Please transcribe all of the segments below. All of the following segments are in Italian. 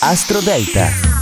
Astro Delta.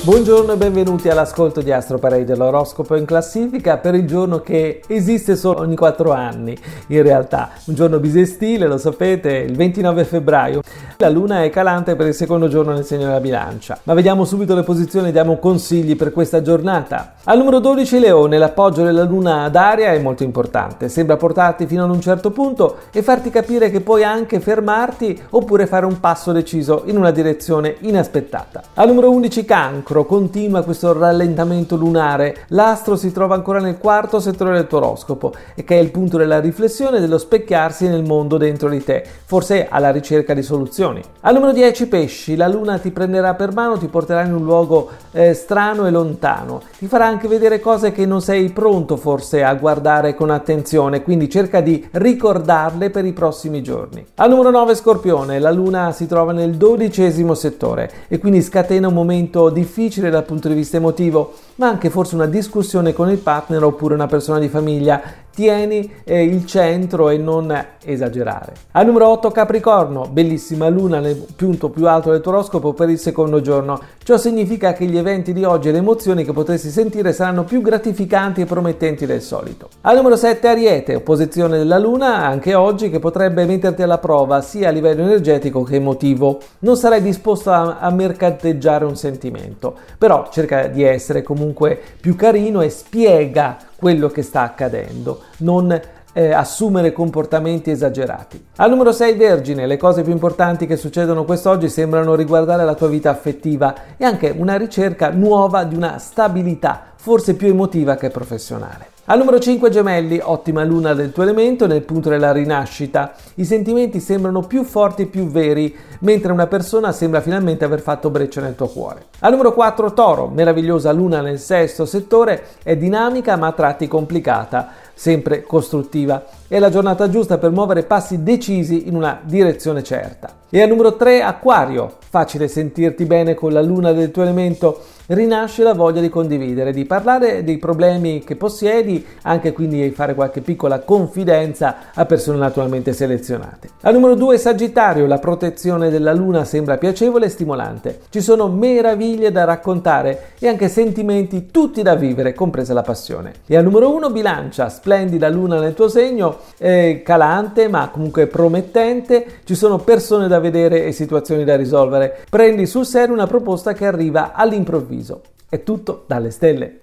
Buongiorno e benvenuti all'ascolto di Astro Parade dell'oroscopo in classifica per il giorno che esiste solo ogni 4 anni, in realtà, un giorno bisestile, lo sapete, il 29 febbraio. La luna è calante per il secondo giorno nel segno della bilancia, ma vediamo subito le posizioni e diamo consigli per questa giornata. Al numero 12 Leone, l'appoggio della luna ad aria è molto importante, sembra portarti fino ad un certo punto e farti capire che puoi anche fermarti oppure fare un passo deciso in una direzione inaspettata. Al numero 11 Cancro, Cancro continua questo rallentamento lunare, l'astro si trova ancora nel quarto settore del tuo oroscopo e che è il punto della riflessione e dello specchiarsi nel mondo dentro di te, forse alla ricerca di soluzioni. Al numero 10 pesci, la luna ti prenderà per mano, ti porterà in un luogo eh, strano e lontano, ti farà anche vedere cose che non sei pronto forse a guardare con attenzione, quindi cerca di ricordarle per i prossimi giorni. Al numero 9 scorpione, la luna si trova nel dodicesimo settore e quindi scatena un momento difficile difficile dal punto di vista emotivo, ma anche forse una discussione con il partner oppure una persona di famiglia tieni eh, il centro e non esagerare. Al numero 8 Capricorno, bellissima luna nel punto più alto del tuo oroscopo per il secondo giorno. Ciò significa che gli eventi di oggi e le emozioni che potresti sentire saranno più gratificanti e promettenti del solito. Al numero 7 Ariete, opposizione della luna anche oggi che potrebbe metterti alla prova sia a livello energetico che emotivo. Non sarai disposto a, a mercanteggiare un sentimento, però cerca di essere comunque più carino e spiega quello che sta accadendo, non eh, assumere comportamenti esagerati. Al numero 6 Vergine, le cose più importanti che succedono quest'oggi sembrano riguardare la tua vita affettiva e anche una ricerca nuova di una stabilità, forse più emotiva che professionale. Al numero 5 gemelli, ottima luna del tuo elemento nel punto della rinascita. I sentimenti sembrano più forti e più veri, mentre una persona sembra finalmente aver fatto breccia nel tuo cuore. Al numero 4 toro, meravigliosa luna nel sesto settore, è dinamica ma a tratti complicata sempre costruttiva. È la giornata giusta per muovere passi decisi in una direzione certa. E al numero 3 Acquario, facile sentirti bene con la luna del tuo elemento, rinasce la voglia di condividere, di parlare dei problemi che possiedi, anche quindi di fare qualche piccola confidenza a persone naturalmente selezionate. Al numero 2 Sagittario, la protezione della luna sembra piacevole e stimolante. Ci sono meraviglie da raccontare e anche sentimenti tutti da vivere, compresa la passione. E al numero 1 Bilancia, splendida luna nel tuo segno, calante ma comunque promettente, ci sono persone da vedere e situazioni da risolvere. Prendi sul serio una proposta che arriva all'improvviso. È tutto dalle stelle.